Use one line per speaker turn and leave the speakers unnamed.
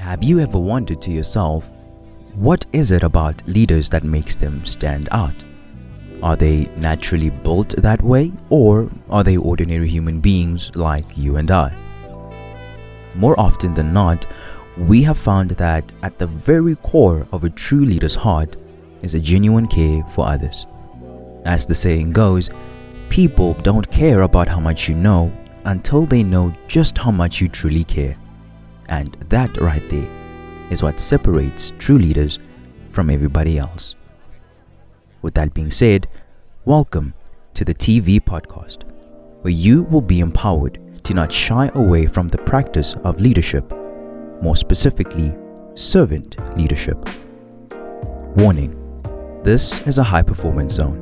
Have you ever wondered to yourself, what is it about leaders that makes them stand out? Are they naturally built that way, or are they ordinary human beings like you and I? More often than not, we have found that at the very core of a true leader's heart is a genuine care for others. As the saying goes, people don't care about how much you know until they know just how much you truly care. And that right there is what separates true leaders from everybody else. With that being said, welcome to the TV podcast, where you will be empowered to not shy away from the practice of leadership, more specifically, servant leadership. Warning this is a high performance zone.